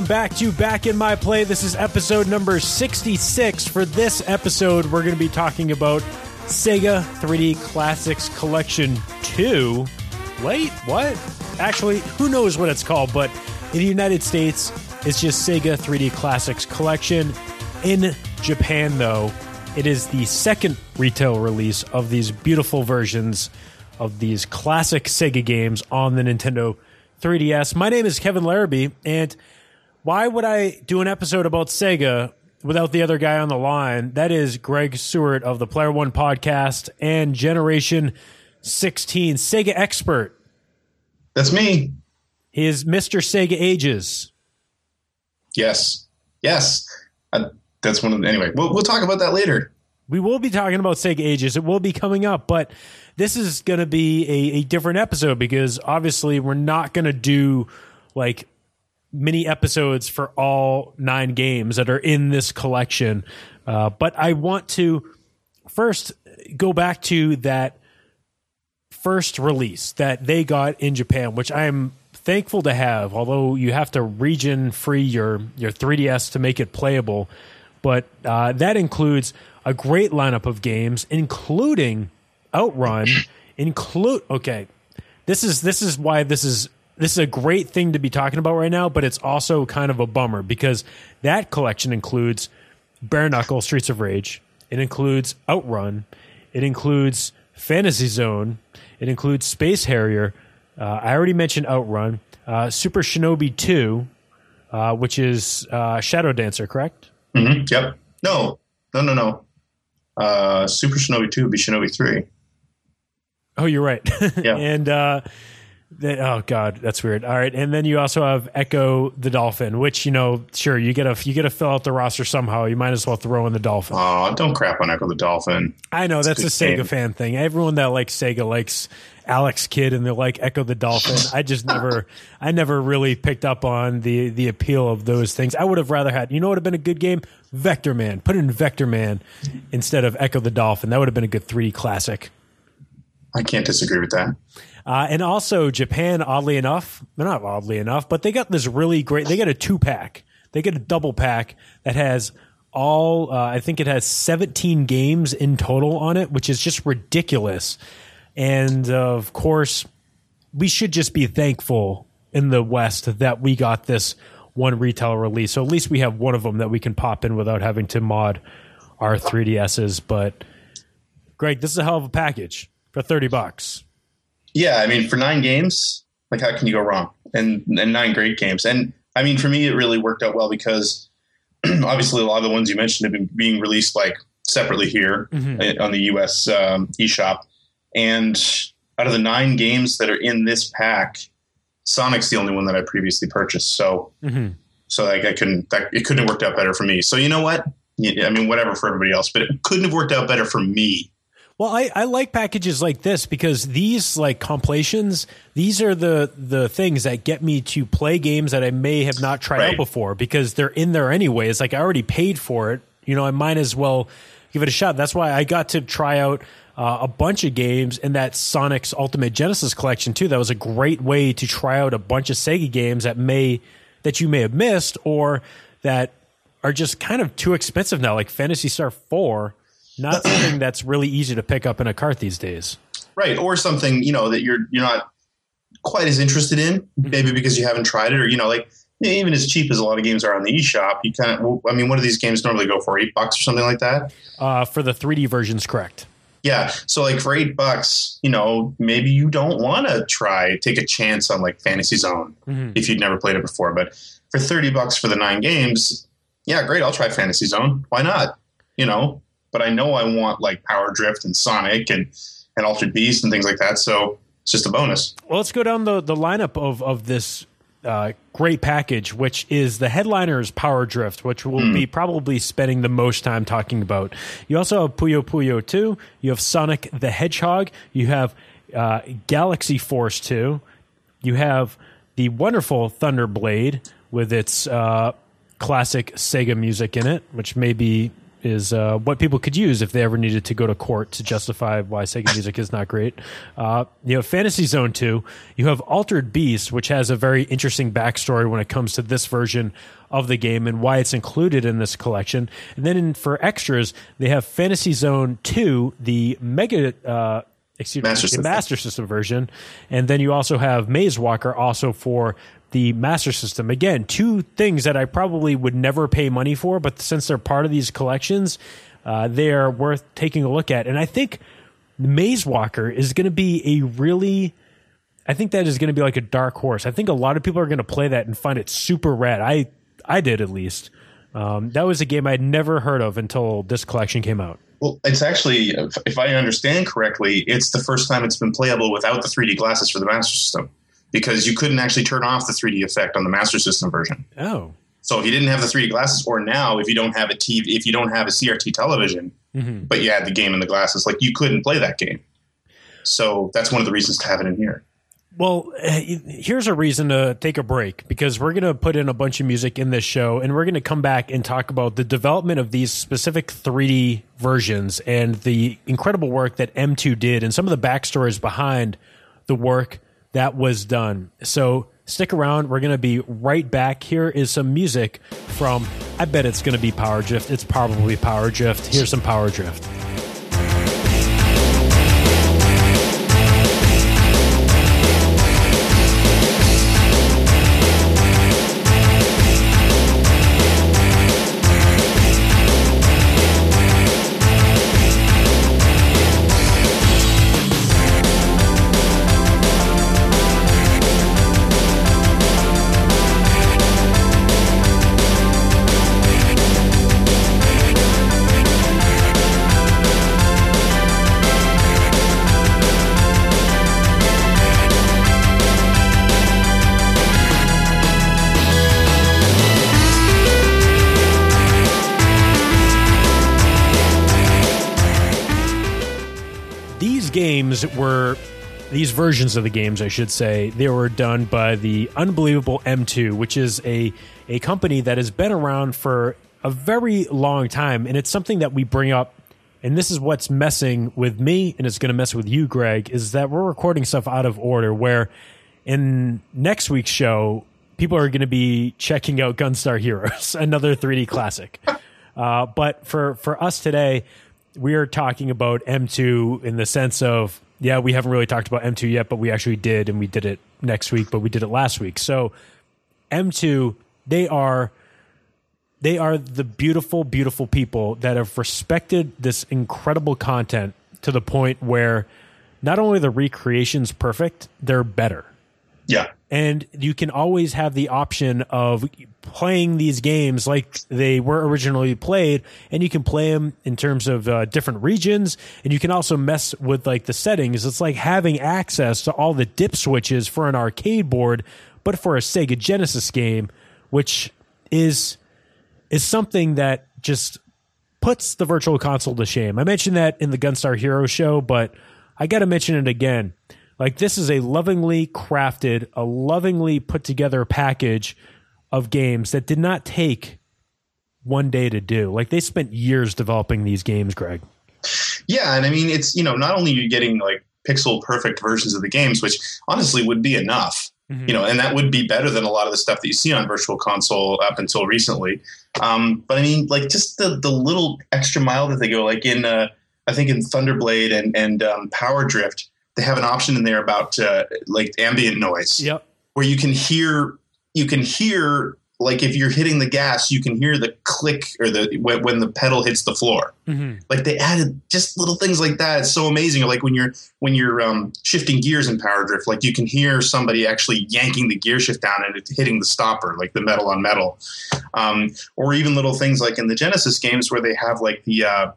welcome back to Back in My Play. This is episode number 66. For this episode, we're going to be talking about Sega 3D Classics Collection 2. Wait, what? Actually, who knows what it's called, but in the United States, it's just Sega 3D Classics Collection. In Japan, though, it is the second retail release of these beautiful versions of these classic Sega games on the Nintendo 3DS. My name is Kevin Larrabee, and why would I do an episode about Sega without the other guy on the line? That is Greg Sewart of the Player One podcast and Generation 16 Sega expert. That's me. He is Mr. Sega Ages. Yes. Yes. Uh, that's one of the, anyway, we'll, we'll talk about that later. We will be talking about Sega Ages. It will be coming up, but this is going to be a, a different episode because obviously we're not going to do like mini episodes for all nine games that are in this collection. Uh, but I want to first go back to that first release that they got in Japan, which I am thankful to have. Although you have to region free your your 3DS to make it playable, but uh, that includes a great lineup of games, including Outrun. include okay, this is this is why this is this is a great thing to be talking about right now, but it's also kind of a bummer because that collection includes Bare Knuckle Streets of Rage. It includes Outrun. It includes Fantasy Zone. It includes Space Harrier. Uh, I already mentioned Outrun. Uh, Super Shinobi 2, uh, which is uh, Shadow Dancer, correct? Mm-hmm. Yep. No, no, no, no. Uh, Super Shinobi 2 would be Shinobi 3. Oh, you're right. Yeah. and the, oh god, that's weird. All right, and then you also have Ecco the Dolphin, which you know, sure you get a you get to fill out the roster somehow. You might as well throw in the Dolphin. Oh, don't crap on Ecco the Dolphin. I know that's a Sega game. fan thing. Everyone that likes Sega likes Alex Kidd and they like Ecco the Dolphin. I just never, I never really picked up on the the appeal of those things. I would have rather had, you know, what would have been a good game, Vector Man. Put in Vector Man instead of Ecco the Dolphin. That would have been a good 3D classic. I can't disagree with that. Uh, and also Japan, oddly enough, not oddly enough, but they got this really great. They got a two pack. They get a double pack that has all. Uh, I think it has 17 games in total on it, which is just ridiculous. And of course, we should just be thankful in the West that we got this one retail release. So at least we have one of them that we can pop in without having to mod our 3DSs. But Greg, this is a hell of a package for 30 bucks. Yeah, I mean, for nine games, like how can you go wrong? And and nine great games. And I mean, for me, it really worked out well because obviously a lot of the ones you mentioned have been being released like separately here uh, on the US um, eShop. And out of the nine games that are in this pack, Sonic's the only one that I previously purchased. So Mhm. so like I couldn't that it couldn't have worked out better for me. So you know what? I mean, whatever for everybody else, but it couldn't have worked out better for me. Well, I, I like packages like this because these like compilations, these are the the things that get me to play games that I may have not tried out before because they're in there anyway. It's like I already paid for it. You know, I might as well give it a shot. That's why I got to try out uh, a bunch of games in that Sonic's Ultimate Genesis collection too. That was a great way to try out a bunch of Sega games that may that you may have missed or that are just kind of too expensive now, like Phantasy Star Four. Not something that's really easy to pick up in a cart these days. right or something you know that you're you're not quite as interested in maybe because you haven't tried it or you know like even as cheap as a lot of games are on the eShop you kind of i mean what do these games normally go for eight bucks or something like that Uh, for the 3D versions, correct. yeah so like for eight bucks you know maybe you don't want to try take a chance on like fantasy zone Mhm. if you'd never played it before but for 30 bucks for the nine games yeah great i'll try fantasy zone why not you know but i know i want like power drift and sonic and and altered beast and things like that so it's just a bonus Well, let's go down the, the lineup of, of this uh, great package, which is the headliners Power Drift, which we'll be probably spending the most time talking about. You also have Puyo Puyo 2. You have Sonic the Hedgehog. You have uh, Galaxy Force 2. You have the wonderful Thunder Blade with its uh, classic Sega music in it, which may be is uh, what people could use if they ever needed to go to court to justify why Sega Music is not great. Uh, you have Fantasy Zone 2. You have Altered Beast, which has a very interesting backstory when it comes to this version of the game and why it's included in this collection. And then in, for extras, they have Fantasy Zone 2, the Mega. Uh, excuse Master me, System. the Master System version, and then you also have Maze Walker also for the Master System. Again, two things that I probably would never pay money for, but since they're part of these collections, uh, they are worth taking a look at. And I think Maze Walker is going to be a really I think that is going to be like a dark horse. I think a lot of people are going to play that and find it super rad. I I did at least. Um, that was a game I'd never heard of until this collection came out. Well, it's actually, if, if I understand correctly, it's the first time it's been playable without the 3D glasses for the Master System because you couldn't actually turn off the 3D effect on the Master System version. Oh, So if you didn't have the 3D glasses, or now if you don't have a TV, if you don't have a CRT television, Mhm. but you had the game and the glasses, like you couldn't play that game. So that's one of the reasons to have it in here. Well, eh, here's a reason to take a break because we're going to put in a bunch of music in this show and we're going to come back and talk about the development of these specific 3D versions and the incredible work that M2 did and some of the backstories behind the work that was done. So stick around. We're going to be right back. Here is some music from, I bet it's going to be Power Drift. It's probably Power Drift. Here's some Power Drift. Were these versions of the games, I should say, they were done by the unbelievable M2, which is a a company that has been around for a very long time, and it's something that we bring up. And this is what's messing with me, and it's going to mess with you, Greg. Is that we're recording stuff out of order? Where in next week's show, people are going to be checking out Gunstar Heroes, another 3D classic. Uh, but for for us today, we are talking about M2 in the sense of yeah, we haven't really talked about M2 yet, but we actually did, and we did it next week, but we did it last week. So M2, they are they are the beautiful, beautiful people that have respected this incredible content to the point where not only the recreation's perfect, they're better Yeah. And you can always have the option of playing these games like they were originally played and you can play them in terms of uh, different regions and you can also mess with like the settings it's like having access to all the dip switches for an arcade board but for a sega genesis game which is is something that just puts the virtual console to shame. I mentioned that in the Gunstar Hero show, but I got to mention it again. Like this is a lovingly crafted, a lovingly put together package of games that did not take one day to do. Like they spent years developing these games, Greg. Yeah, and I mean it's you know not only are you getting like pixel perfect versions of the games, which honestly would be enough, you know, and that would be better than a lot of the stuff that you see on Virtual Console up until recently. Um, but I mean, like just the the little extra mile that they go, like in uh, I think in Thunderblade and and um, Power Drift, they have an option in there about uh, like ambient noise Yep. where you can hear you can hear like if you're hitting the gas, you can hear the click or the when, when the pedal hits the floor hmm like they added just little things like that. It's so amazing. Like when you're when you're um, shifting gears in Power Drift, like you can hear somebody actually yanking the gear shift down and it's hitting the stopper, like the metal on metal. Um, or even little things like in the Genesis games where they have like the uh,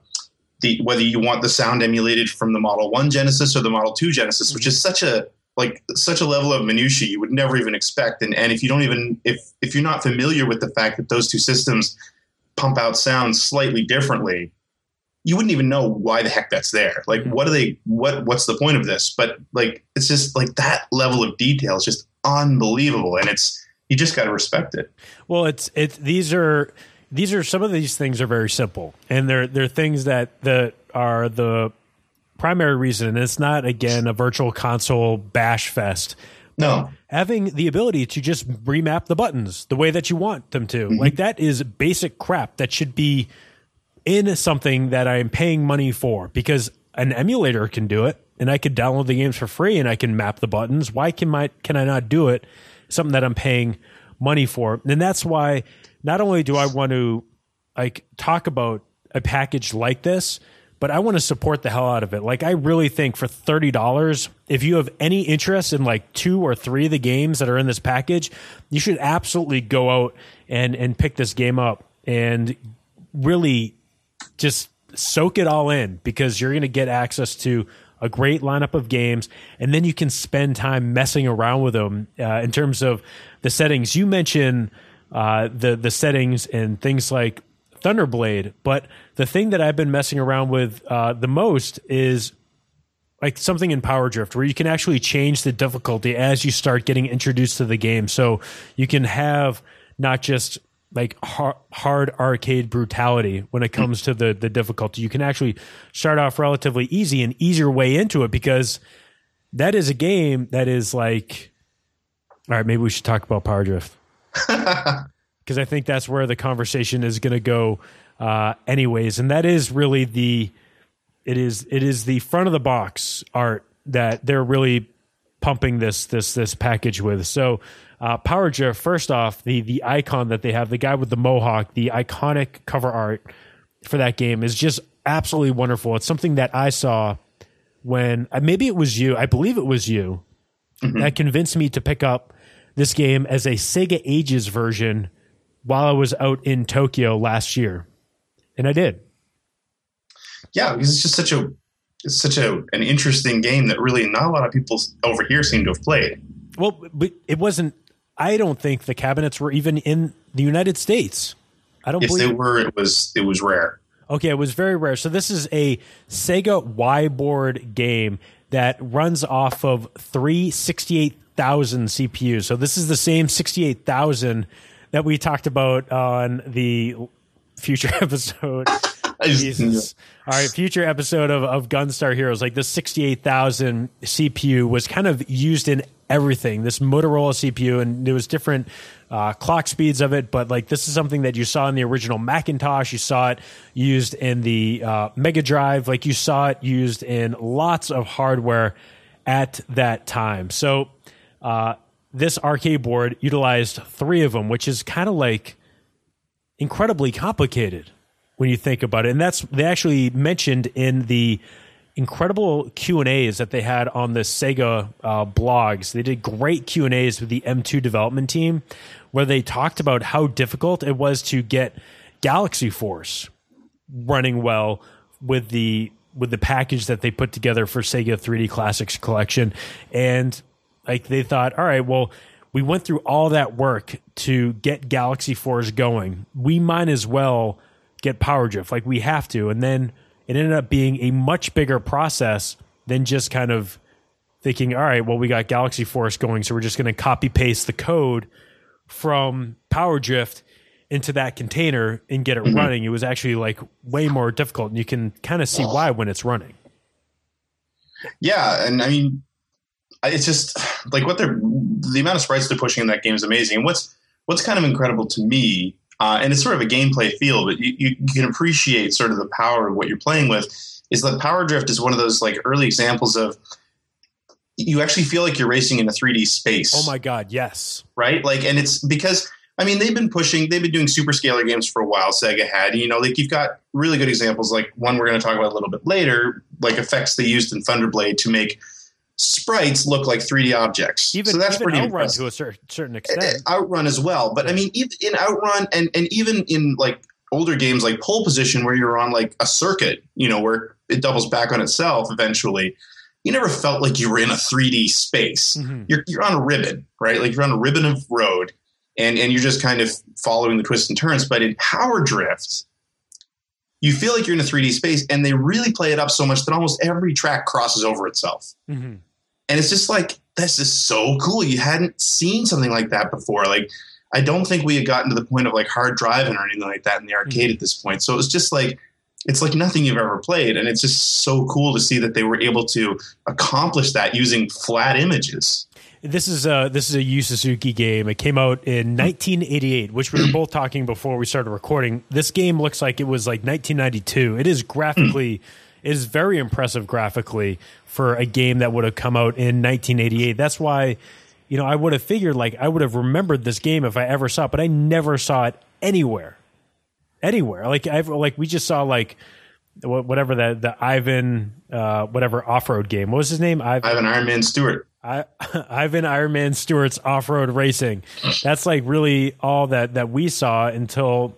the whether you want the sound emulated from the Model One Genesis or the Model Two Genesis, which is mm-hmm. such a like such a level of minutia you would never even expect. And and if you don't even if if you're not familiar with the fact that those two systems pump out sound slightly differently, you wouldn't even know why the heck that's there. Like, mm-hmm. what are they? What What's the point of this? But like, it's just like that level of detail is just unbelievable, and it's you just got to respect it. Well, it's it's these are these are some of these things are very simple, and they're they're things that that are the primary reason. And it's not again a virtual console bash fest. No, having the ability to just remap the buttons the way that you want them to, Mm-hmm. like that is basic crap that should be in something that I'm paying money for because an emulator can do it and I could download the games for free and I can map the buttons. Why can my can I not do it? Something that I'm paying money for. And that's why not only do I want to like talk about a package like this, but I want to support the hell out of it. Like I really think for thirty dollars, if you have any interest in like two or three of the games that are in this package, you should absolutely go out and and pick this game up and really just soak it all in because you're going to get access to a great lineup of games and then you can spend time messing around with them uh, in terms of the settings you mentioned uh, the the settings and things like thunderblade but the thing that i've been messing around with uh, the most is like something in Power Drift where you can actually change the difficulty as you start getting introduced to the game. So you can have not just like hard, hard arcade brutality when it comes to the the difficulty. You can actually start off relatively easy and ease your way into it because that is a game that is like all right, maybe we should talk about Power Drift. Because I think that's where the conversation is going to go uh, anyways. And that is really the it is it is the front of the box art that they're really pumping this this this package with. So uh, Power Drift, first off, the the icon that they have, the guy with the mohawk, the iconic cover art for that game is just absolutely wonderful. It's something that I saw when uh, maybe it was you, I believe it was you, that convinced me to pick up this game as a Sega Ages version while I was out in Tokyo last year, and I did. yeah, because it's just such a it's such a an interesting game that really not a lot of people over here seem to have played. Well, but it wasn't. I don't think the cabinets were even in the United States. I don't If believe. they were, it was it was rare. Okay, it was very rare. So this is a Sega Y board game that runs off of three 68,000 CPUs. So this is the same 68,000 that we talked about on the future episode. Jesus. All right, future episode of, of Gunstar Heroes. Like the 68,000 CPU was kind of used in everything. This Motorola CPU, and there was different uh, clock speeds of it, but like this is something that you saw in the original Macintosh. You saw it used in the uh, Mega Drive. Like you saw it used in lots of hardware at that time. So uh, this arcade board utilized three of them, which is kind of like incredibly complicated when you think about it. And that's they actually mentioned in the incredible Q and A's that they had on the Sega uh, blogs. They did great Q and A's with the M2 development team, where they talked about how difficult it was to get Galaxy Force running well with the with the package that they put together for Sega 3D Classics collection and like they thought all right well we went through all that work to get Galaxy Force going we might as well get Power Drift like we have to and then it ended up being a much bigger process than just kind of thinking all right well we got Galaxy Force going so we're just going to copy paste the code from Power Drift into that container and get it mm-hmm. running. It was actually like way more difficult, and you can kind of see why when it's running. Yeah, and I mean, it's just like what they're the amount of sprites they're pushing in that game is amazing. And what's what's kind of incredible to me, uh, and it's sort of a gameplay feel, but you, you can appreciate sort of the power of what you're playing with. Is that Power Drift is one of those like early examples of you actually feel like you're racing in a 3D space. Oh my god, yes. right? Like, and it's because I mean they've been pushing, they've been doing super scalar games for a while. Sega had, you know, like you've got really good examples, like one we're going to talk about a little bit later, like effects they used in Thunderblade to make sprites look like 3D objects. Even so that's even pretty Outrun impressive. to a cer- certain Uh, extent. Outrun as well, but I mean, in Outrun and and even in like older games like Pole Position, where you're on like a circuit, you know, where it doubles back on itself eventually. You never felt like you were in a 3D space Mhm. you're you're on a ribbon, right? Like you're on a ribbon of road, and and you're just kind of following the twists and turns. But in Power Drift, you feel like you're in a 3D space, and they really play it up so much that almost every track crosses over itself, Mhm. and it's just like this is so cool. You hadn't seen something like that before. Like I don't think we had gotten to the point of like hard driving or anything like that in the arcade Mhm. at this point. So it was just like it's like nothing you've ever played, and it's just so cool to see that they were able to accomplish that using flat images. This is a this is a Yu Suzuki game. It came out in 1988, which we were both talking before we started recording. This game looks like it was like 1992. It is graphically, it is very impressive graphically for a game that would have come out in 1988. That's why, you know, I would have figured like I would have remembered this game if I ever saw it, but I never saw it anywhere, anywhere. Like I've like we just saw like whatever the the Ivan uh, whatever off road game. What was his name? Ivan. I have Iron Man Stewart. I, Ivan Iron Man Stewart's off road racing. That's like really all that that we saw until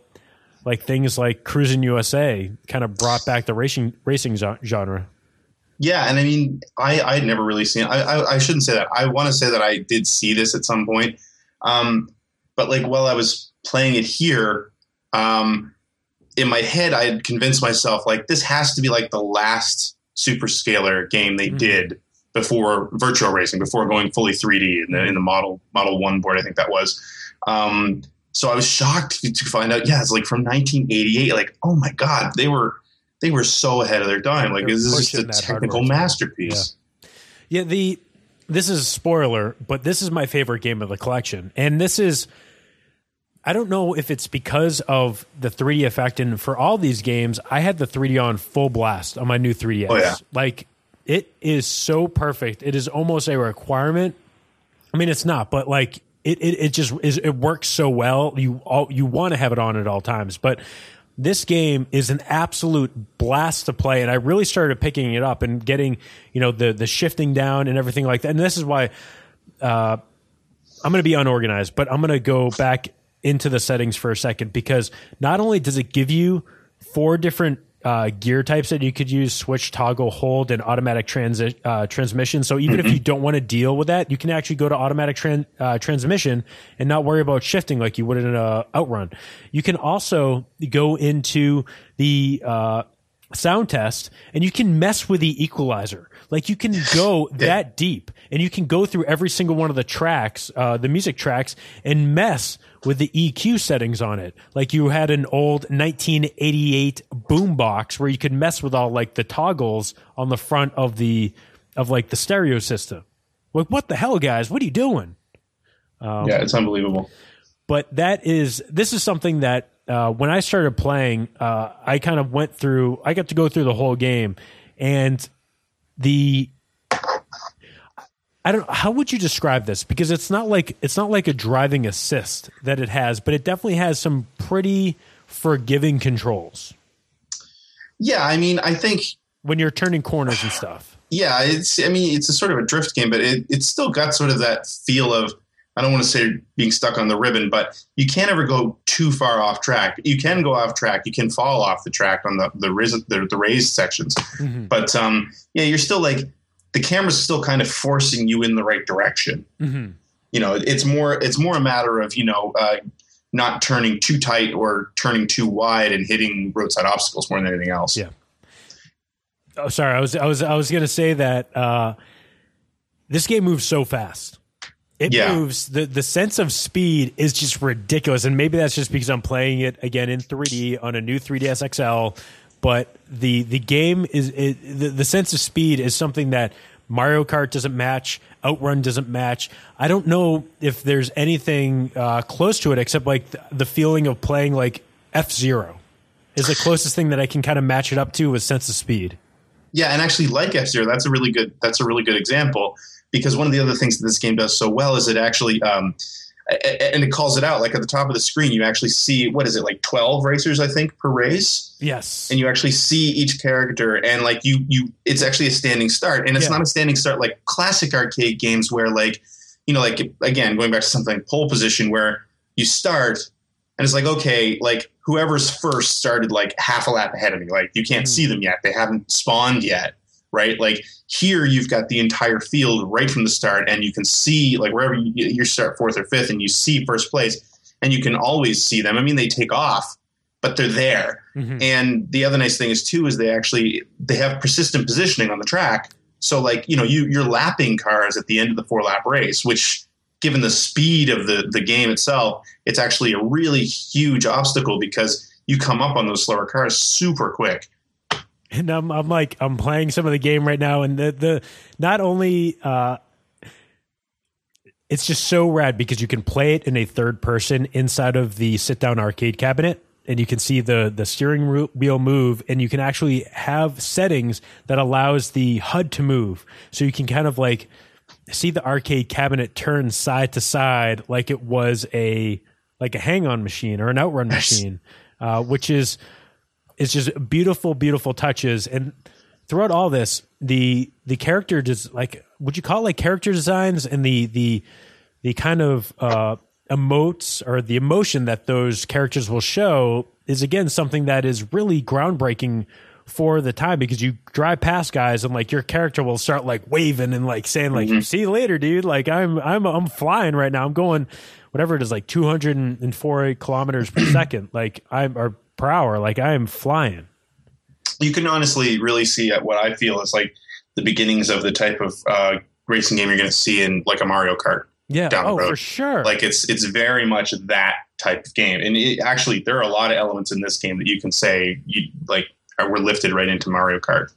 like things like Cruis'n USA kind of brought back the racing racing genre. Yeah, and I mean, I I had never really seen. I I, I shouldn't say that. I want to say that I did see this at some point, um, but like while I was playing it here, um, in my head, I had convinced myself like this has to be like the last super scalar game they Mhm. did before Virtua Racing, before going fully 3D in the in the model model one board. I think that was. Um, so I was shocked to, find out. Yeah, it's like from 1988. Like, oh my god, they were they were so ahead of their time. Like, They're this is just a technical masterpiece. Yeah, the this is a spoiler, but this is my favorite game of the collection, and this is. I don't know if it's because of the 3D effect, and for all these games, I had the 3D on full blast on my new 3DS. Oh, yeah. Like it is so perfect; it is almost a requirement. I mean, it's not, but like it, it, it just is. It works so well. You all you want to have it on at all times, but this game is an absolute blast to play, and I really started picking it up and getting you know the the shifting down and everything like that. And this is why uh, I'm going to be unorganized, but I'm going to go back into the settings for a second because not only does it give you four different uh, gear types that you could use switch, toggle, hold, and automatic transi- uh, transmission. So even if you don't want to deal with that, you can actually go to automatic tran- uh, transmission and not worry about shifting like you would in a outrun. You can also go into the uh, sound test and you can mess with the equalizer. Like you can go that deep and you can go through every single one of the tracks, uh, the music tracks and mess with the EQ settings on it. Like you had an old 1988 boombox where you could mess with all like the toggles on the front of the, of like the stereo system. Like what the hell guys? What are you doing? yeah, it's unbelievable. but that is this is something that uh, when I started playing, uh, I kind of went through. I got to go through the whole game, and the I don't. How would you describe this? Because it's not like it's not like a driving assist that it has, but it definitely has some pretty forgiving controls Yeah, I mean, I think when you're turning corners and stuff. yeah, it's I mean, it's a sort of a drift game, but it it's still got sort of that feel of I don't want to say being stuck on the ribbon, but you can't ever go too far off track. You can go off track. You can fall off the track on the the, the, the raised sections, Mhm. but um, yeah, you're still like the camera's still kind of forcing you in the right direction. Mhm. You know, it's more it's more a matter of you know uh, not turning too tight or turning too wide and hitting roadside obstacles more than anything else. Yeah. Oh, sorry. I was I was I was gonna say that uh, this game moves so fast. It Yeah. moves the the sense of speed is just ridiculous, and maybe that's just because I'm playing it again in 3D on a new 3ds XL. But the the game is it, the the sense of speed is something that Mario Kart doesn't match, Outrun doesn't match. I don't know if there's anything uh, close to it except like the, the feeling of playing like F Zero is the closest thing that I can kind of match it up to with sense of speed. Yeah, and actually, like F Zero, that's a really good that's a really good example because one of the other things that this game does so well is it actually um, and it calls it out like at the top of the screen you actually see what is it like 12 racers i think per race Yes. and you actually see each character and like you you it's actually a standing start and it's Yeah. not a standing start like classic arcade games where like you know like again going back to something like pole position where you start and it's like okay like whoever's first started like half a lap ahead of me like you can't Mhm. see them yet they haven't spawned yet right like here you've got the entire field right from the start and you can see like wherever you, you start fourth or fifth and you see first place and you can always see them i mean they take off but they're there Mhm. and the other nice thing is too is they actually they have persistent positioning on the track. So like you know you you're lapping cars at the end of the four lap race, which given the speed of the the game itself, it's actually a really huge obstacle because you come up on those slower cars super quick. And I'm I'm like I'm playing some of the game right now, and the the not only uh, it's just so rad because you can play it in a third person inside of the sit down arcade cabinet. And you can see the the steering wheel move. And you can actually have settings that allows the HUD to move. So you can kind of like see the arcade cabinet turn side to side like it was a like a hang on machine or an outrun machine uh, which is is just beautiful beautiful touches. And throughout all this the the character just like would you call it like character designs and the the the kind of uh, emotes or the emotion that those characters will show is again something that is really groundbreaking for the time because you drive past guys and like your character will start like waving and like saying like mm-hmm. see you later dude. Like i'm i'm i'm flying right now. I'm going whatever it is like 204 kilometers per second. Like i'm or per hour like i am flying you can honestly really see what i feel is like the beginnings of the type of uh, racing game you're going to see in like a mario kart yeah. Down oh, for sure. Like it's it's very much that type of game, and it, actually there are a lot of elements in this game that you can say you like were lifted right into Mario Kart.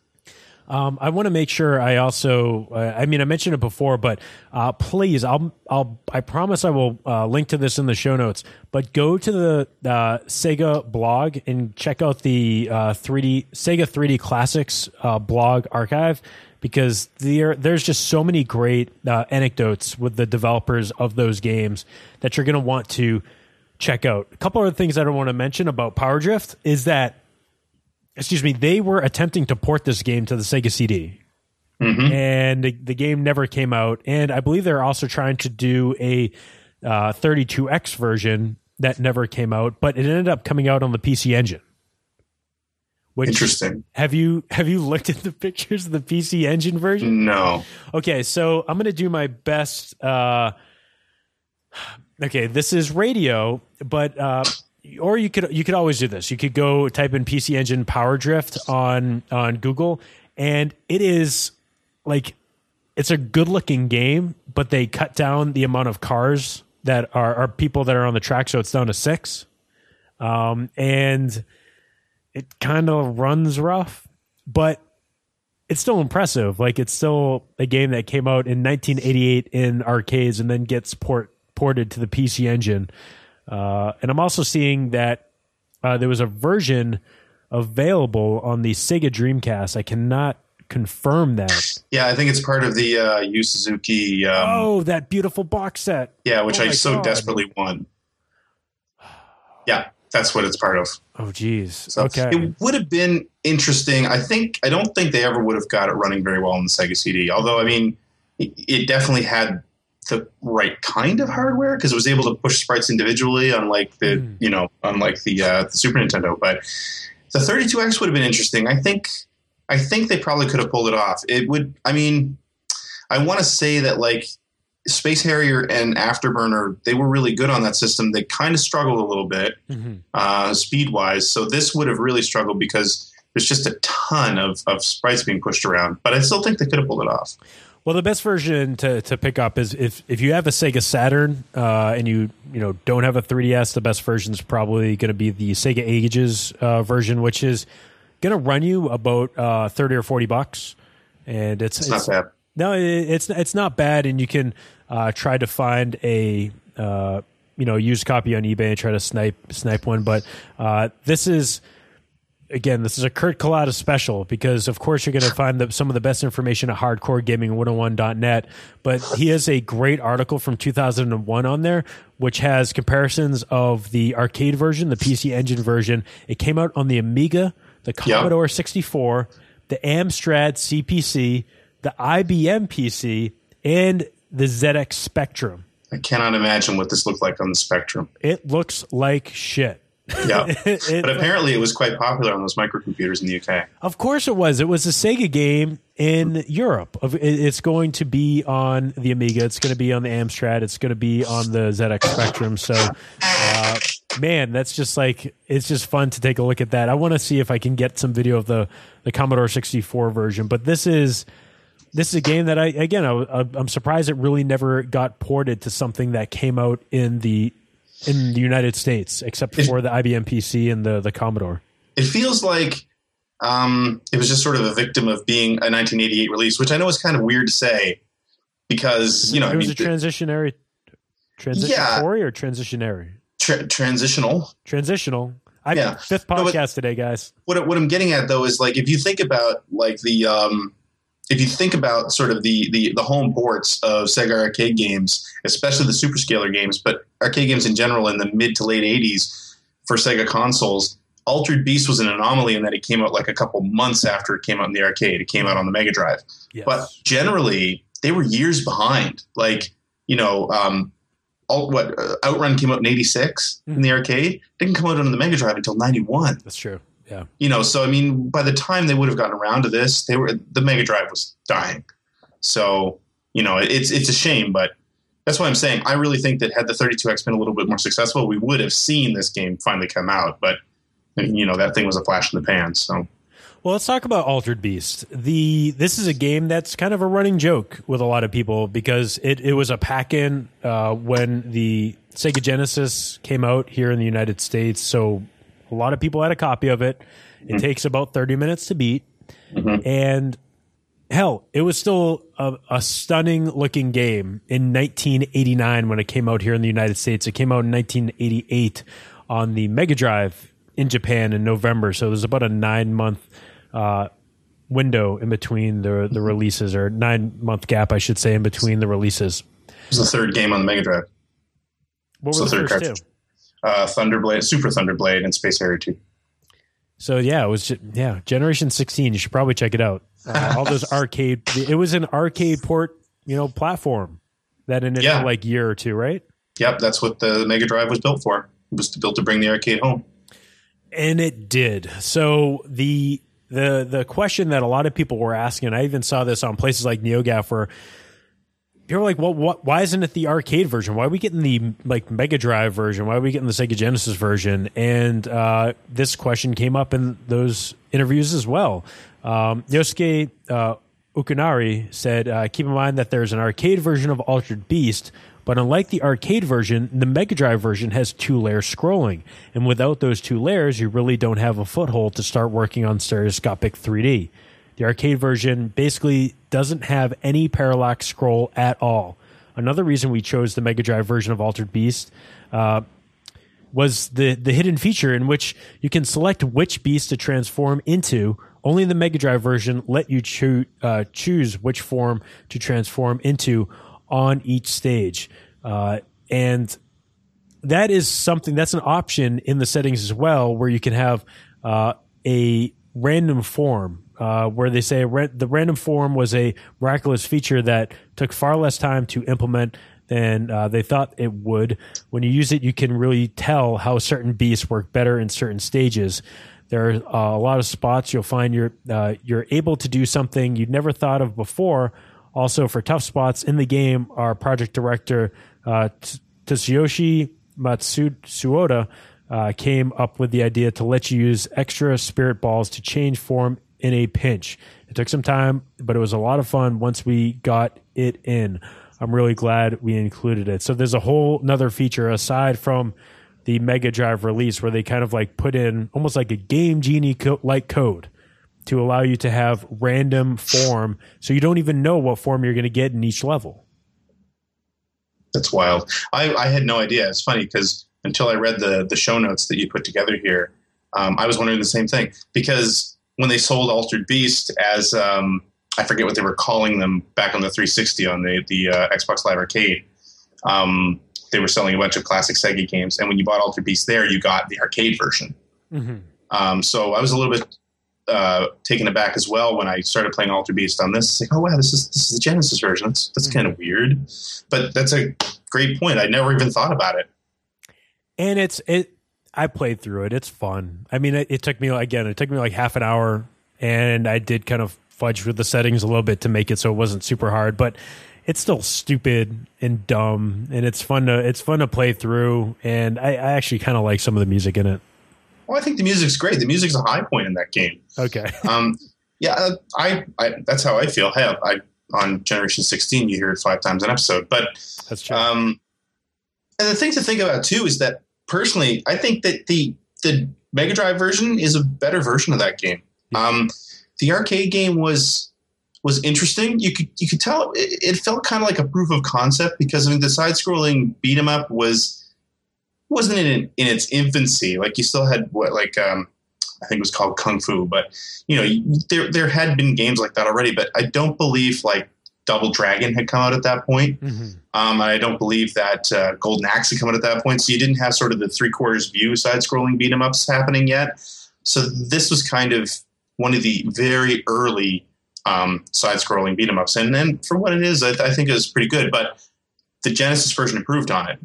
Um, I want to make sure I also, uh, I mean, I mentioned it before, but uh, please, I'll, I'll, I promise I will uh, link to this in the show notes. But go to the uh, Sega blog and check out the 3D uh, Sega 3D Classics uh, blog archive because there there's just so many great anecdotes with the developers of those games that you're going to want to check out. A couple of things I don't want to mention about Power Drift is that, excuse me, they were attempting to port this game to the Sega CD. Mm-hmm. And the, the, game never came out. And I believe they're also trying to do a uh, 32X version that never came out, but it ended up coming out on the PC Engine. Which, Interesting. Have you have you looked at the pictures of the PC Engine version? No. Okay, so I'm gonna do my best. Uh, okay, this is radio, but uh, or you could you could always do this. You could go type in PC Engine Power Drift on on Google, and it is like it's a good looking game, but they cut down the amount of cars that are, are people that are on the track, so it's down to six. Um, and it kind of runs rough, but it's still impressive. Like it's still a game that came out in 1988 in arcades and then gets port ported to the PC Engine. Uh, and I'm also seeing that uh, there was a version available on the Sega Dreamcast. I cannot confirm that. Yeah, I think it's part of the uh, Yu Suzuki. Um, oh, that beautiful box set. Yeah, which oh I so God. desperately want. Yeah, that's what it's part of. Oh, geez. So okay. It would have been interesting. I think I don't think they ever would have got it running very well on the Sega CD. Although, I mean, it, it definitely had the right kind of hardware because it was able to push sprites individually, unlike the mm. you know, unlike the uh, the Super Nintendo. But the 32X would have been interesting. I think I think they probably could have pulled it off. It would. I mean, I want to say that like Space Harrier and Afterburner, they were really good on that system. They kind of struggled a little bit mm-hmm. uh, speed wise. So this would have really struggled because there's just a ton of, of sprites being pushed around. But I still think they could have pulled it off. Well, the best version to, to pick up is if, if you have a Sega Saturn uh, and you you know don't have a 3DS, the best version is probably going to be the Sega Ages uh, version, which is going to run you about uh, thirty or forty bucks, and it's, it's, it's not bad. No, it's it's not bad, and you can uh, try to find a uh, you know used copy on eBay and try to snipe snipe one. But uh, this is again, this is a Kurt Kalata special because, of course, you're going to find the, some of the best information at hardcoregaming101.net. But he has a great article from 2001 on there, which has comparisons of the arcade version, the PC Engine version. It came out on the Amiga, the Commodore yep. 64, the Amstrad CPC, the IBM PC, and the ZX Spectrum. I cannot imagine what this looked like on the Spectrum. It looks like shit. Yeah, it, but apparently it was quite popular on those microcomputers in the UK. Of course it was. It was a Sega game in Europe. It's going to be on the Amiga. It's going to be on the Amstrad. It's going to be on the ZX Spectrum. So, uh, man, that's just like it's just fun to take a look at that. I want to see if I can get some video of the the Commodore 64 version. But this is this is a game that I again I, I'm surprised it really never got ported to something that came out in the in the United States, except for the IBM PC and the the Commodore. It feels like um, it was just sort of a victim of being a 1988 release, which I know is kind of weird to say because you know it was I mean, a transitionary transitionary yeah, or transitionary tra- transitional transitional. I yeah. fifth podcast no, today, guys. What what I'm getting at though is like if you think about like the um, if you think about sort of the, the the home ports of Sega arcade games, especially the superscaler games, but arcade games in general in the mid to late '80s for Sega consoles, Altered Beast was an anomaly in that it came out like a couple months after it came out in the arcade. It came out on the Mega Drive, yes. but generally they were years behind. Like you know, um, all, what uh, Outrun came out in '86 mm-hmm. in the arcade. Didn't come out on the Mega Drive until '91. That's true. Yeah. You know, so I mean, by the time they would have gotten around to this, they were the Mega Drive was dying. So you know, it's it's a shame, but that's why I'm saying I really think that had the 32X been a little bit more successful, we would have seen this game finally come out. But you know, that thing was a flash in the pan. So. Well, let's talk about Altered Beast. The this is a game that's kind of a running joke with a lot of people because it, it was a pack in uh, when the Sega Genesis came out here in the United States. So a lot of people had a copy of it. It mm-hmm. takes about 30 minutes to beat. Mm-hmm. And hell, it was still a, a, stunning looking game in 1989 when it came out here in the United States. It came out in 1988 on the Mega Drive in Japan in November. So there's about a nine month uh, window in between the the mm-hmm. releases, or nine month gap, I should say, in between the releases. It was the third game on the Mega Drive. What were the, the first two? uh, Thunderblade, Super Thunderblade, and Space Harrier 2. So yeah, it was yeah, Generation 16. You should probably check it out. Uh, all those arcade. It was an arcade port, you know, platform that initial yeah. like year or two, right? Yep, that's what the Mega Drive was built for. It was built to bring the arcade home. And it did. So the the the question that a lot of people were asking, I even saw this on places like NeoGAF where people are like, well, what, why isn't it the arcade version? Why are we getting the like Mega Drive version? Why are we getting the Sega Genesis version? And uh, this question came up in those interviews as well. Um, Yosuke uh, Okunari said, uh, keep in mind that there's an arcade version of Altered Beast, but unlike the arcade version, the Mega Drive version has two layer scrolling. And without those two layers, you really don't have a foothold to start working on stereoscopic 3D. The arcade version basically doesn't have any parallax scroll at all. Another reason we chose the Mega Drive version of Altered Beast uh, was the the hidden feature in which you can select which beast to transform into. Only the Mega Drive version let you uh, choose which form to transform into on each stage, uh, and that is something that's an option in the settings as well, where you can have uh, a random form uh, where they say the random form was a miraculous feature that took far less time to implement than uh, they thought it would. When you use it, you can really tell how certain beasts work better in certain stages. There are uh, a lot of spots you'll find you're uh, you're able to do something you'd never thought of before. Also, for tough spots in the game, our project director uh, Tsuyoshi Matsuoda uh, came up with the idea to let you use extra spirit balls to change form in a pinch. It took some time, but it was a lot of fun once we got it in. I'm really glad we included it. So there's a whole another feature aside from the Mega Drive release where they kind of like put in almost like a game genie co- like code to allow you to have random form so you don't even know what form you're going to get in each level. That's wild. I, I had no idea. It's funny because until I read the the show notes that you put together here, um, I was wondering the same thing because when they sold Altered Beast as um, I forget what they were calling them back on the 360 on the the uh, Xbox Live Arcade. Um, they were selling a bunch of classic Sega games, and when you bought Altered Beast there, you got the arcade version. Mm-hmm. Um, so I was a little bit uh, taken aback as well when I started playing Altered Beast on this. It's like, oh wow, this is this is the Genesis version. That's that's mm-hmm. kind of weird, but that's a great point. I never even thought about it. And it's it I played through it. It's fun. I mean, it, it, took me again. It took me like half an hour, and I did kind of fudge with the settings a little bit to make it so it wasn't super hard. But it's still stupid and dumb, and it's fun to it's fun to play through. And I, I actually kind of like some of the music in it. Well, I think the music's great. The music's a high point in that game. Okay. um, yeah, uh, I, I that's how I feel. Hey, I on Generation 16, you hear it five times an episode. But That's true. um, and the thing to think about too is that personally, I think that the the Mega Drive version is a better version of that game. Um, the arcade game was was interesting. You could you could tell it, it felt kind of like a proof of concept because I mean the side scrolling beat 'em up was wasn't in in its infancy. Like you still had what like um, I think it was called Kung Fu, but you know there there had been games like that already. But I don't believe like Double Dragon had come out at that point. Mhm. Um, I don't believe that uh, Golden Axe had come out at that point, so you didn't have sort of the three quarters view side scrolling beat 'em ups happening yet. So this was kind of one of the very early um, side scrolling beat 'em ups, and then for what it is, I, I think it was pretty good. But the Genesis version improved on it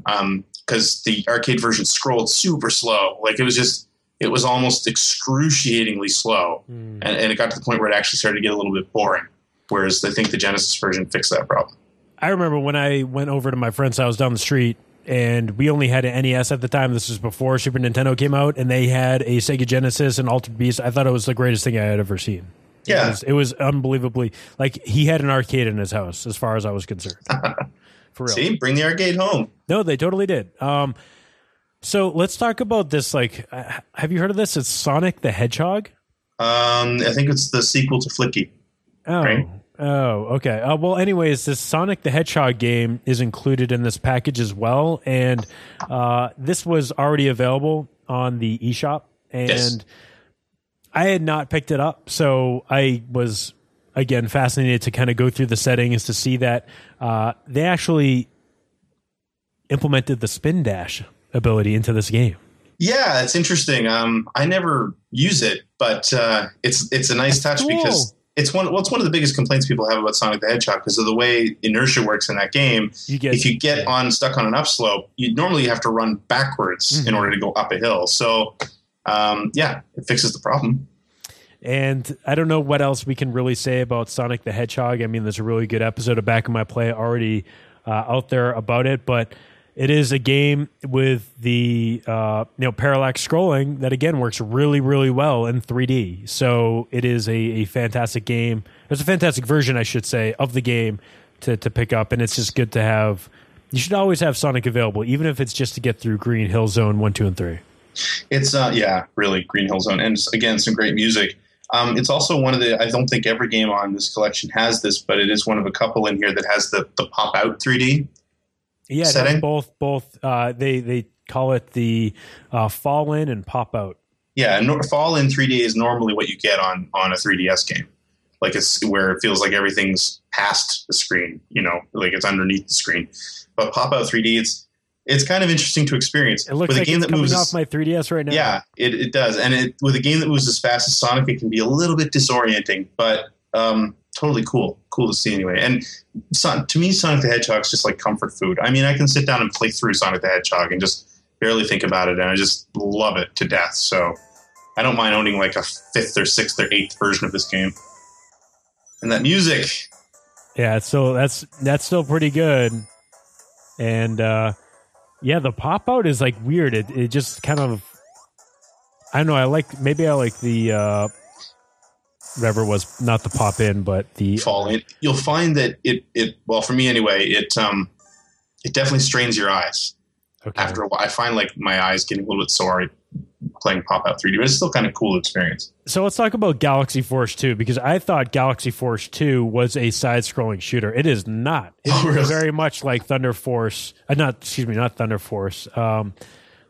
because the arcade version scrolled super slow. Like it was just, it was almost excruciatingly slow, Mm. and, and it got to the point where it actually started to get a little bit boring. Whereas I think the Genesis version fixed that problem. I remember when I went over to my friend's house down the street, and we only had an NES at the time. This was before Super Nintendo came out, and they had a Sega Genesis and Altered Beast. I thought it was the greatest thing I had ever seen. It Yeah. was, it was unbelievably like he had an arcade in his house, as far as I was concerned. For real. See, bring the arcade home. No, they totally did. Um, so let's talk about this. Like, uh, have you heard of this? It's Sonic the Hedgehog. Um, I think it's the sequel to Flicky. Oh, Right. oh, okay. Uh, well, anyways, this Sonic the Hedgehog game is included in this package as well, and uh, this was already available on the eShop, and Yes. I had not picked it up, so I was again fascinated to kind of go through the settings to see that uh, they actually implemented the spin dash ability into this game. Yeah, it's interesting. Um, I never use it, but uh, it's it's a nice touch Cool. because it's one. Well, it's one of the biggest complaints people have about Sonic the Hedgehog because of the way inertia works in that game. You get if you get on stuck on an upslope, you normally have to run backwards in Mhm. order to go up a hill. So, um, yeah, it fixes the problem. And I don't know what else we can really say about Sonic the Hedgehog. I mean, there's a really good episode of Back in My Play already uh, out there about it, but it is a game with the uh, you know parallax scrolling that again works really really well in 3D. So it is a, a fantastic game. It's a fantastic version, I should say, of the game to to pick up, and it's just good to have. You should always have Sonic available, even if it's just to get through Green Hill Zone one, two, and three. It's uh, yeah, really Green Hill Zone, and again, some great music. Um, it's also one of the. I don't think every game on this collection has this, but it is one of a couple in here that has the the pop out 3D. Yeah, setting? both both uh, they they call it the uh, fall in and pop out. Yeah, nor- Fall in 3D is normally what you get on on a 3DS game. Like it's where it feels like everything's past the screen, you know, like it's underneath the screen. But Pop Out 3D, it's it's kind of interesting to experience. It looks with like a game it's that moves off my 3ds right now. yeah, it, it does, and it, with a game that moves as fast as Sonic, it can be a little bit disorienting, but um, totally cool, cool to see anyway. And Son- to me, Sonic the Hedgehog's just like comfort food. I mean, I can sit down and play through Sonic the Hedgehog and just barely think about it, and I just love it to death. So I don't mind owning like a fifth or sixth or eighth version of this game. And that music, yeah. So that's that's still pretty good. And uh, yeah, the pop out is like weird. It it just kind of I don't know. I like maybe I like the uh, whatever was not the pop in, but the fall in, you'll find that it it well for me anyway. It um it definitely strains your eyes. okay. after a while. I find like my eyes getting a little bit sore playing Pop Out 3D, but it's still kind of cool experience. So let's talk about Galaxy Force 2 because I thought Galaxy Force 2 was a side-scrolling shooter. It is not. It's Oh, really? very much like Thunder Force. Uh, not excuse me, not Thunder Force. Um,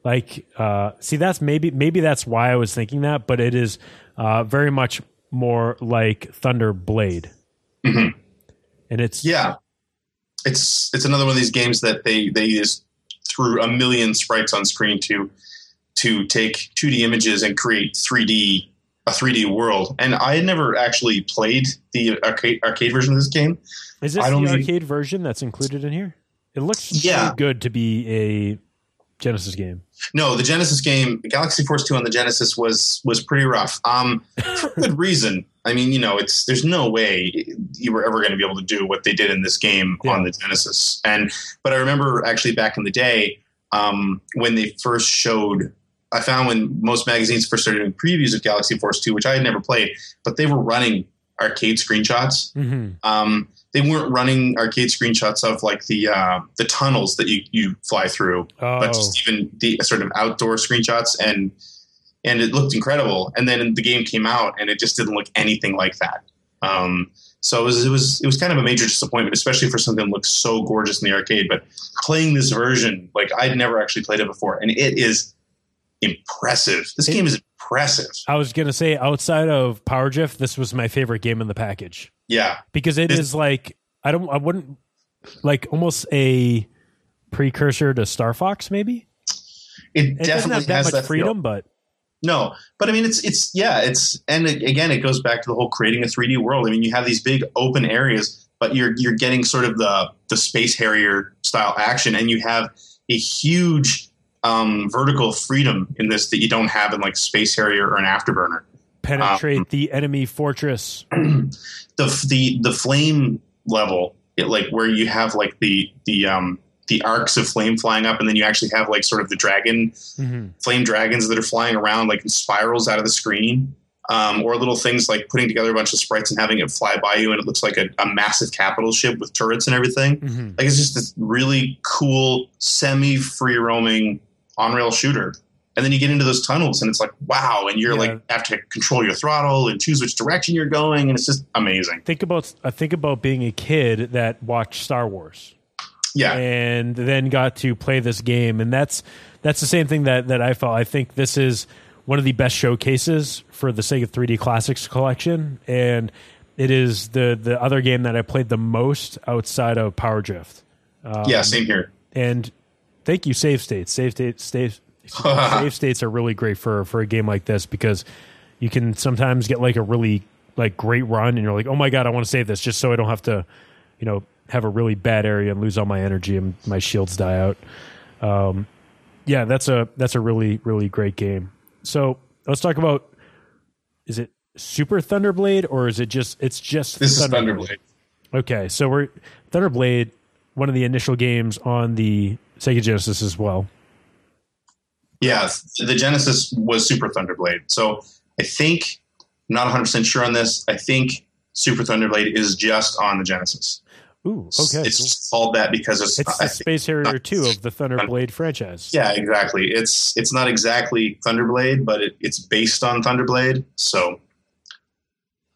like uh, see, that's maybe maybe that's why I was thinking that, but it is uh, very much more like Thunder Blade, Mhm. and it's Yeah, it's it's another one of these games that they they just threw a million sprites on screen to to take 2D images and create 3D a 3D world. And I had never actually played the arcade arcade version of this game. is this I the arcade version that's included in here? It looks Yeah. good to be a Genesis game. No, the Genesis game, Galaxy Force Two on the Genesis was was pretty rough. Um, for good reason. I mean, you know, it's there's no way you were ever going to be able to do what they did in this game Yeah. on the Genesis. And but I remember actually back in the day um, when they first showed. I found when most magazines first started doing previews of Galaxy Force Two, which I had never played, but they were running arcade screenshots hmm um, they weren't running arcade screenshots of like the uh, the tunnels that you, you fly through, Oh, but just even the sort of outdoor screenshots and and it looked incredible. And then the game came out and it just didn't look anything like that. Um, so it was it was it was kind of a major disappointment, especially for something that looks so gorgeous in the arcade. But playing this version, like I'd never actually played it before, and it is impressive. This It- game is impressive. I was gonna say outside of Power Drift, this was my favorite game in the package Yeah, because it It's- is like I don't I wouldn't like almost a precursor to Star Fox maybe. it, It doesn't definitely have that has much that feel. freedom, but No, but I mean, it's it's yeah, it's and it, again, it goes back to the whole creating a 3D world. I mean, you have these big open areas, but you're you're getting sort of the the Space Harrier style action, and you have a huge um, vertical freedom in this that you don't have in like Space Harrier or an Afterburner. penetrate Um, the enemy fortress. the the the flame level, it, like where you have like the the um, the arcs of flame flying up, and then you actually have like sort of the dragon Mhm. flame dragons that are flying around like in spirals out of the screen, um, or little things like putting together a bunch of sprites and having it fly by you, and it looks like a, a massive capital ship with turrets and everything. Mhm. Like it's just this really cool semi free roaming on rail shooter. And then you get into those tunnels, and it's like wow, and you're Yeah. like have to control your throttle and choose which direction you're going, and it's just amazing. Think about I think about being a kid that watched Star Wars. Yeah, and then got to play this game and that's that's the same thing that that I felt I think this is one of the best showcases for the Sega 3D Classics collection and it is the the other game that I played the most outside of Power Drift Um, yeah, same here. and thank you save states. Save states save, save states are really great for for a game like this because you can sometimes get like a really like great run and you're like oh my god I want to save this just so I don't have to you know have a really bad area and lose all my energy and my shields die out. Um yeah that's a that's a really really great game. So let's talk about is it super thunderblade or is it just it's just This is Thunderblade. Okay, so we're Thunderblade, one of the initial games on the Sega Genesis as well. Yeah, the Genesis was Super Thunderblade. So I think I'm not 100 percent sure on this. I think Super Thunderblade is just on the Genesis. Ooh, okay. it's cool. called that because it's. It's the Space Harrier 2 of the Thunderblade franchise. yeah, exactly. It's it's not exactly Thunderblade, but it, it's based on Thunderblade. So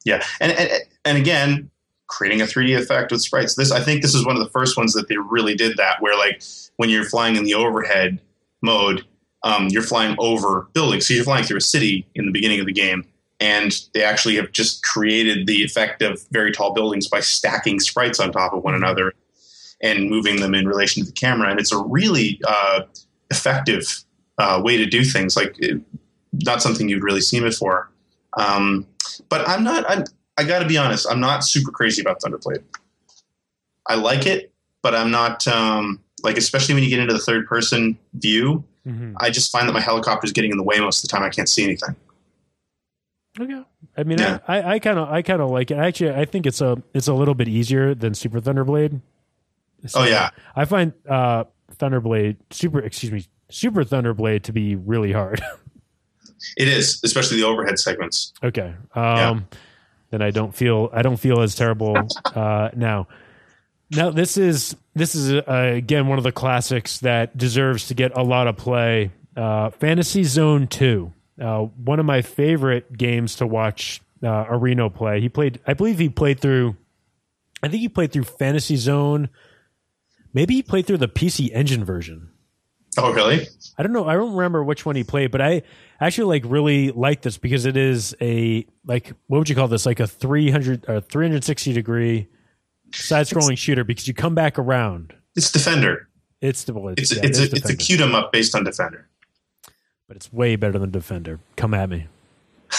yeah, and, and and again, creating a 3D effect with sprites. This I think this is one of the first ones that they really did that, where like when you're flying in the overhead mode, um, you're flying over buildings. So you're flying through a city in the beginning of the game, and they actually have just created the effect of very tall buildings by stacking sprites on top of one another and moving them in relation to the camera. And it's a really uh, effective uh, way to do things. Like it, not something you'd really seen before. Um, but I'm not. I'm, I got to be honest. I'm not super crazy about Thunderblade. I like it, but I'm not um, like, especially when you get into the third person view. Mhm. I just find that my helicopter is getting in the way most of the time. I can't see anything. Okay. I mean, Yeah. I I kind of I kind of like it. Actually, I think it's a it's a little bit easier than Super Thunderblade. So Oh, yeah. I find uh, Thunderblade Super excuse me Super Thunderblade to be really hard. It is, especially the overhead segments. Okay. Um then I don't feel I don't feel as terrible uh now. Now this is this is uh, again one of the classics that deserves to get a lot of play. Uh Fantasy Zone 2. Uh one of my favorite games to watch uh Arino play. He played I believe he played through I think he played through Fantasy Zone. Maybe he played through the PC Engine version. Oh, really? I don't know. I don't remember which one he played, but I actually like really like this because it is a like what would you call this? Like a 300 or 360 degree side scrolling shooter because you come back around. It's Defender. It's the well, It's yeah, it's it a it's a cute 'em up based on Defender. but it's way better than Defender. Come at me.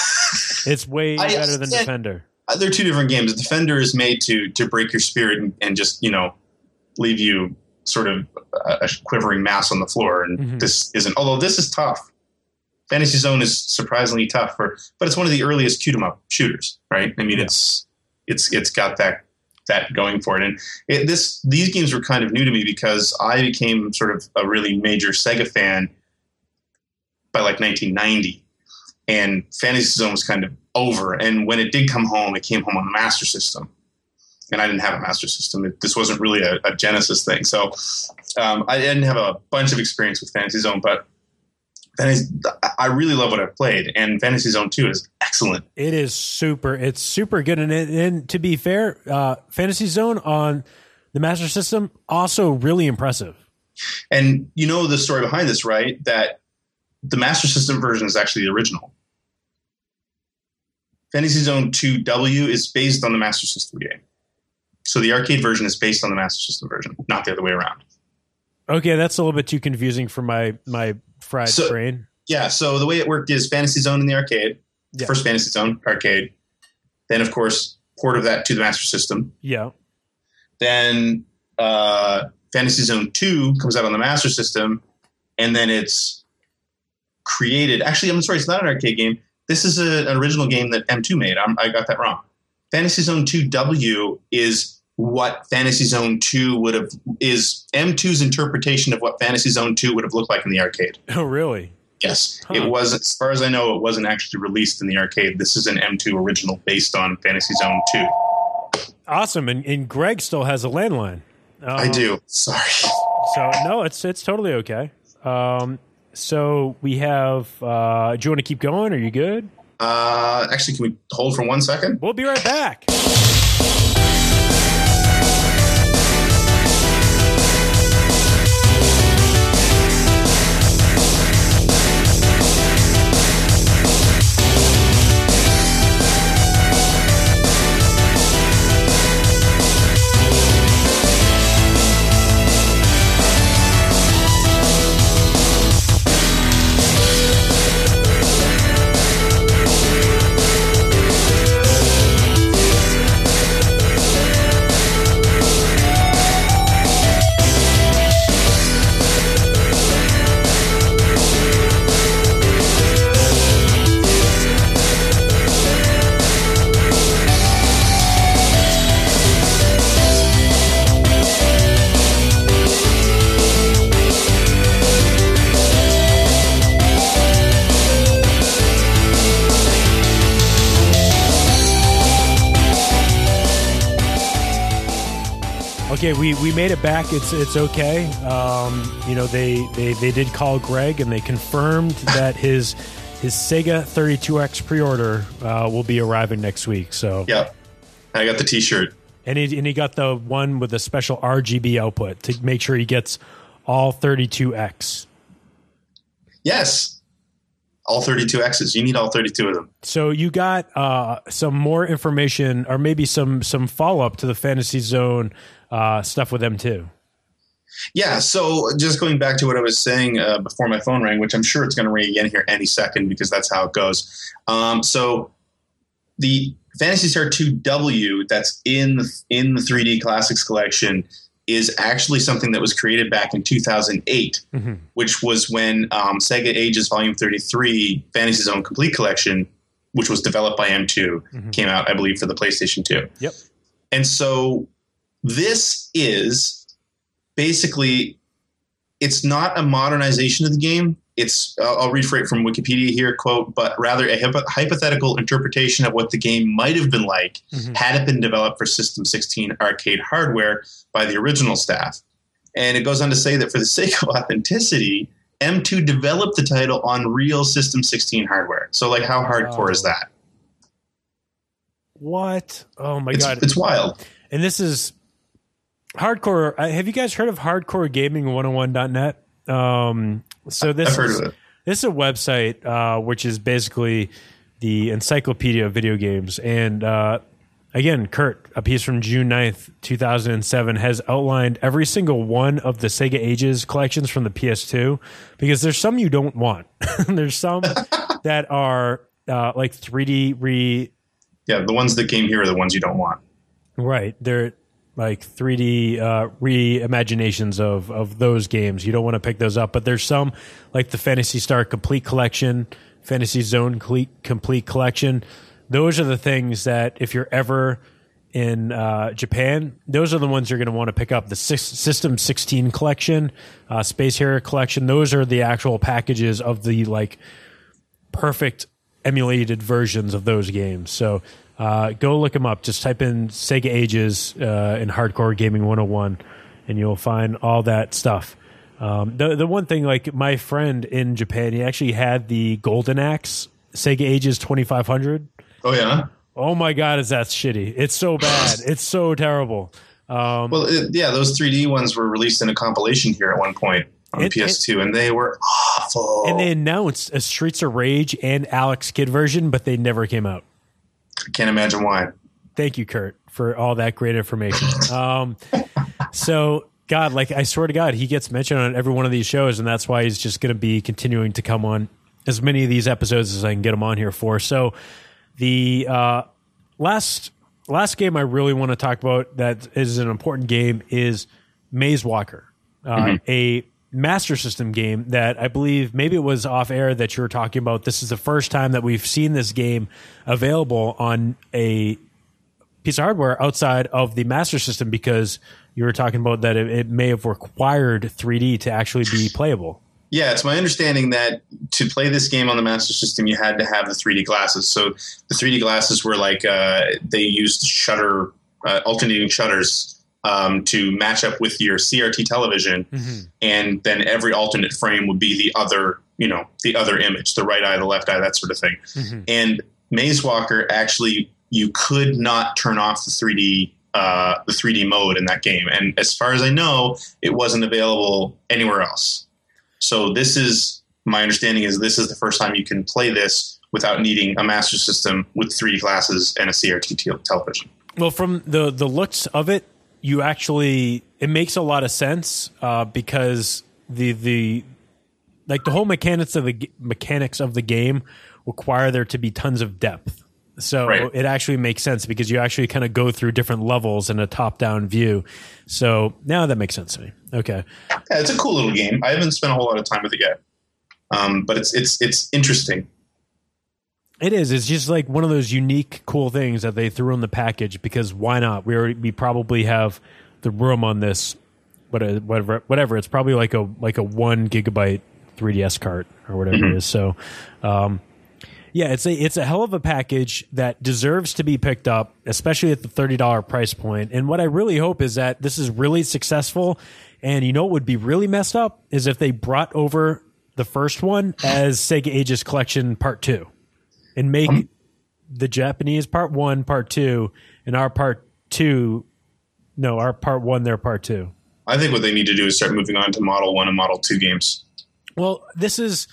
It's way I better than understand. Defender. Uh, they're two different games. Defender is made to to break your spirit and, and just you know leave you sort of a, a quivering mass on the floor, and Mhm. this isn't. Although this is tough. Fantasy Zone is surprisingly tough for, but it's one of the earliest shoot 'em up shooters, right? I mean, Yeah. it's it's it's got that that going for it, and it, this these games were kind of new to me because I became sort of a really major Sega fan by like 1990 and Fantasy Zone was kind of over. And when it did come home, it came home on the Master System. and I didn't have a Master System. It, this wasn't really a, a Genesis thing, so um, I didn't have a bunch of experience with Fantasy Zone. But Fantasy, I really love what I've played, and Fantasy Zone Two is excellent. It is super. It's super good, and, it, and to be fair, uh, Fantasy Zone on the Master System also really impressive. And you know the story behind this, right? That the Master System version is actually the original. Fantasy Zone 2W is based on the Master System game. So the arcade version is based on the Master System version, not the other way around. Okay, that's a little bit too confusing for my my fried So- brain. Yeah, so the way it worked is Fantasy Zone in the arcade, Yeah. first Fantasy Zone arcade, then of course port of that to the Master System. Yeah. Then uh, Fantasy Zone 2 comes out on the Master System, and then it's created. Actually, I'm sorry, it's not an arcade game. This is a, an original game that M2 made. I'm, I got that wrong. Fantasy Zone 2W is what Fantasy Zone 2 would have is M2's interpretation of what Fantasy Zone 2 would have looked like in the arcade. Oh, really? Yes, Huh. it was. As far as I know, it wasn't actually released in the arcade. This is an M2 original based on Fantasy Zone 2. Awesome. And, and Greg still has a landline. I Um, do. Sorry. So no, it's it's totally okay. Um, so we have. Uh, do you want to keep going? Are you good? Uh, actually, can we hold for one second? We'll be right back. Okay, we, we made it back. It's it's okay. Um, you know they, they they did call Greg and they confirmed that his his Sega 32X pre-order uh, will be arriving next week. So yeah, I got the T-shirt. and he and he got the one with the special RGB output to make sure he gets all 32X. Yes. All 32 X's. You need all 32 of them. So you got uh, some more information, or maybe some some follow up to the Fantasy Zone uh, stuff with them too. Yeah. So just going back to what I was saying uh, before my phone rang, which I'm sure it's going to ring again here any second because that's how it goes. Um, so the Fantasy Star 2W that's in the, in the 3D Classics collection is actually something that was created back in 2008, Mhm. which was when um, Sega Ages Volume 33 Fantasy Zone Complete Collection, which was developed by M2, Mhm. came out, I believe, for the PlayStation 2. Yep. And so this is basically it's not a modernization of the game. It's I'll read for it from Wikipedia here quote, but rather a hypo- hypothetical interpretation of what the game might have been like Mhm. had it been developed for System 16 arcade hardware by the original staff. And it goes on to say that for the sake of authenticity, M2 developed the title on real System 16 hardware. So, like, how hardcore is Oh. that? What? Oh my It's, god! it's wild. and this is hardcore. uh, Have you guys heard of Hardcore Gaming 101.net? Um, so this I've heard is of it. this is a website uh, which is basically the encyclopedia of video games. And uh, again, Kurt, a piece from June 9th, 2007, has outlined every single one of the Sega Ages collections from the PS2 because there's some you don't want. there's some that are uh, like 3D re. Yeah, the ones that came here are the ones you don't want. Right. They're like 3D uh, reimaginations of of those games. You don't want to pick those up, but there's some like the Phantasy Star Complete Collection, Fantasy Zone Complete, Collection. Those are the things that if you're ever in uh, Japan, those are the ones you're going to want to pick up. The six, System 16 collection, uh, Space Harrier collection. Those are the actual packages of the like perfect emulated versions of those games. So uh, go look them up. Just type in Sega Ages uh, in Hardcore Gaming 101, and you'll find all that stuff. Um, the the one thing, like my friend in Japan, he actually had the Golden Axe Sega Ages 2500. Oh yeah. Oh my god, is that shitty? It's so bad. it's so terrible. Um, well, it, yeah, those 3D ones were released in a compilation here at one point on it, PS2, it, and they were awful. And they announced a Streets of Rage and Alex Kidd version, but they never came out. I can't imagine why. Thank you, Kurt, for all that great information. um, so, God, like I swear to God, he gets mentioned on every one of these shows, and that's why he's just going to be continuing to come on as many of these episodes as I can get him on here for. So, the uh, last last game I really want to talk about that is an important game is Maze Walker, uh, mm-hmm. a Master System game that I believe maybe it was off air that you were talking about. This is the first time that we've seen this game available on a piece of hardware outside of the Master System because you were talking about that it, it may have required 3D to actually be playable. Yeah, it's my understanding that to play this game on the Master System, you had to have the 3D glasses. So the 3D glasses were like uh, they used shutter, uh, alternating shutters um, to match up with your CRT television, mm-hmm. and then every alternate frame would be the other, you know, the other image, the right eye, the left eye, that sort of thing. Mm-hmm. And Maze Walker actually, you could not turn off the 3D uh, the 3D mode in that game, and as far as I know, it wasn't available anywhere else. So this is my understanding is this is the first time you can play this without needing a master system with 3D glasses and a CRT television. Well, from the the looks of it, you actually it makes a lot of sense uh, because the the like the whole mechanics of the mechanics of the game require there to be tons of depth. So right. it actually makes sense because you actually kind of go through different levels in a top down view. So now that makes sense to me. Okay. Yeah, it's a cool little game. I haven't spent a whole lot of time with it yet. Um, but it's it's it's interesting. It is. It's just like one of those unique, cool things that they threw in the package because why not? We already, we probably have the room on this, whatever, whatever. It's probably like a like a one gigabyte 3ds cart or whatever mm-hmm. it is. So, um, yeah, it's a it's a hell of a package that deserves to be picked up, especially at the thirty dollar price point. And what I really hope is that this is really successful. And you know what would be really messed up is if they brought over the first one as Sega Ages Collection Part Two and make um, the Japanese part one, part two, and our part two. No, our part one, their part two. I think what they need to do is start moving on to Model One and Model Two games. Well, this is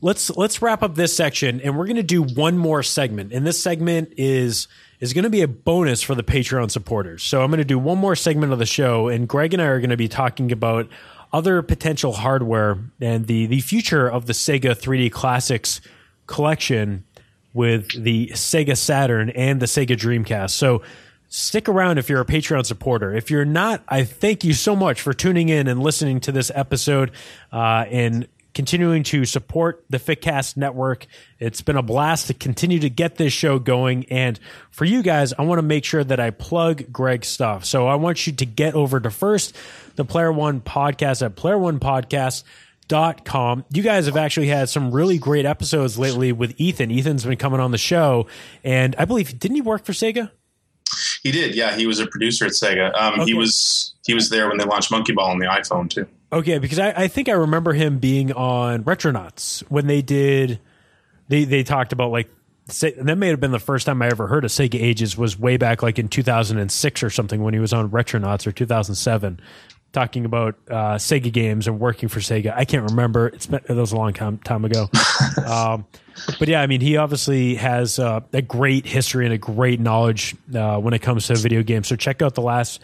let's let's wrap up this section, and we're going to do one more segment. And this segment is is going to be a bonus for the Patreon supporters. So I'm going to do one more segment of the show, and Greg and I are going to be talking about other potential hardware and the the future of the Sega 3D Classics collection with the Sega Saturn and the Sega Dreamcast. So stick around if you're a Patreon supporter. If you're not, I thank you so much for tuning in and listening to this episode uh, and continuing to support the Fitcast network. It's been a blast to continue to get this show going. And for you guys, I want to make sure that I plug Greg's stuff. So I want you to get over to first the Player One podcast at Player One Podcast dot com. You guys have actually had some really great episodes lately with Ethan. Ethan's been coming on the show, and I believe didn't he work for Sega? He did. Yeah, he was a producer at Sega. Um, okay. He was he was there when they launched Monkey Ball on the iPhone too. Okay, because I, I think I remember him being on Retronauts when they did. They they talked about like that may have been the first time I ever heard of Sega Ages was way back like in 2006 or something when he was on Retronauts or 2007 talking about uh, Sega games and working for Sega. I can't remember. It's been, it was a long time time ago. um, but yeah, I mean, he obviously has uh, a great history and a great knowledge uh, when it comes to video games. So check out the last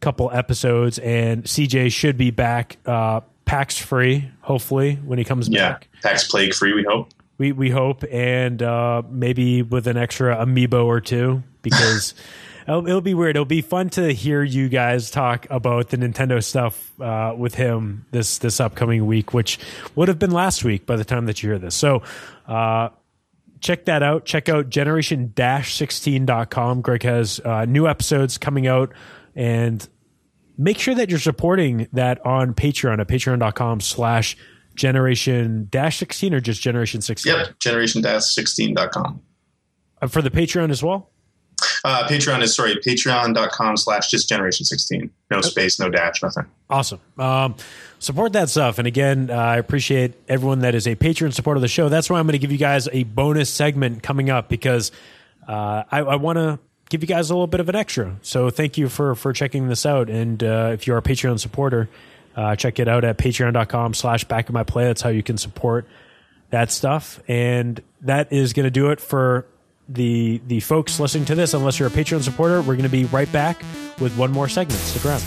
couple episodes, and CJ should be back uh, PAX free, hopefully, when he comes yeah, back. PAX plague free, we hope. We we hope, and uh, maybe with an extra amiibo or two because. it'll, it'll, be weird. It'll be fun to hear you guys talk about the Nintendo stuff uh, with him this this upcoming week, which would have been last week by the time that you hear this. So. Uh, check that out. Check out generation-16.com. Greg has uh, new episodes coming out and make sure that you're supporting that on Patreon at patreon.com slash generation dash 16 or just generation 16. Yep. Generation dash 16.com. Uh, for the Patreon as well? Uh, Patreon is sorry, patreon.com slash just generation 16. No space, no dash, nothing. Awesome. Um, support that stuff. And again, uh, I appreciate everyone that is a patron supporter of the show. That's why I'm going to give you guys a bonus segment coming up because uh, I, I want to give you guys a little bit of an extra. So thank you for for checking this out. And uh, if you're a Patreon supporter, uh, check it out at patreon.com slash back in my play. That's how you can support that stuff. And that is going to do it for the the folks listening to this. Unless you're a Patreon supporter, we're going to be right back with one more segment. Stick around.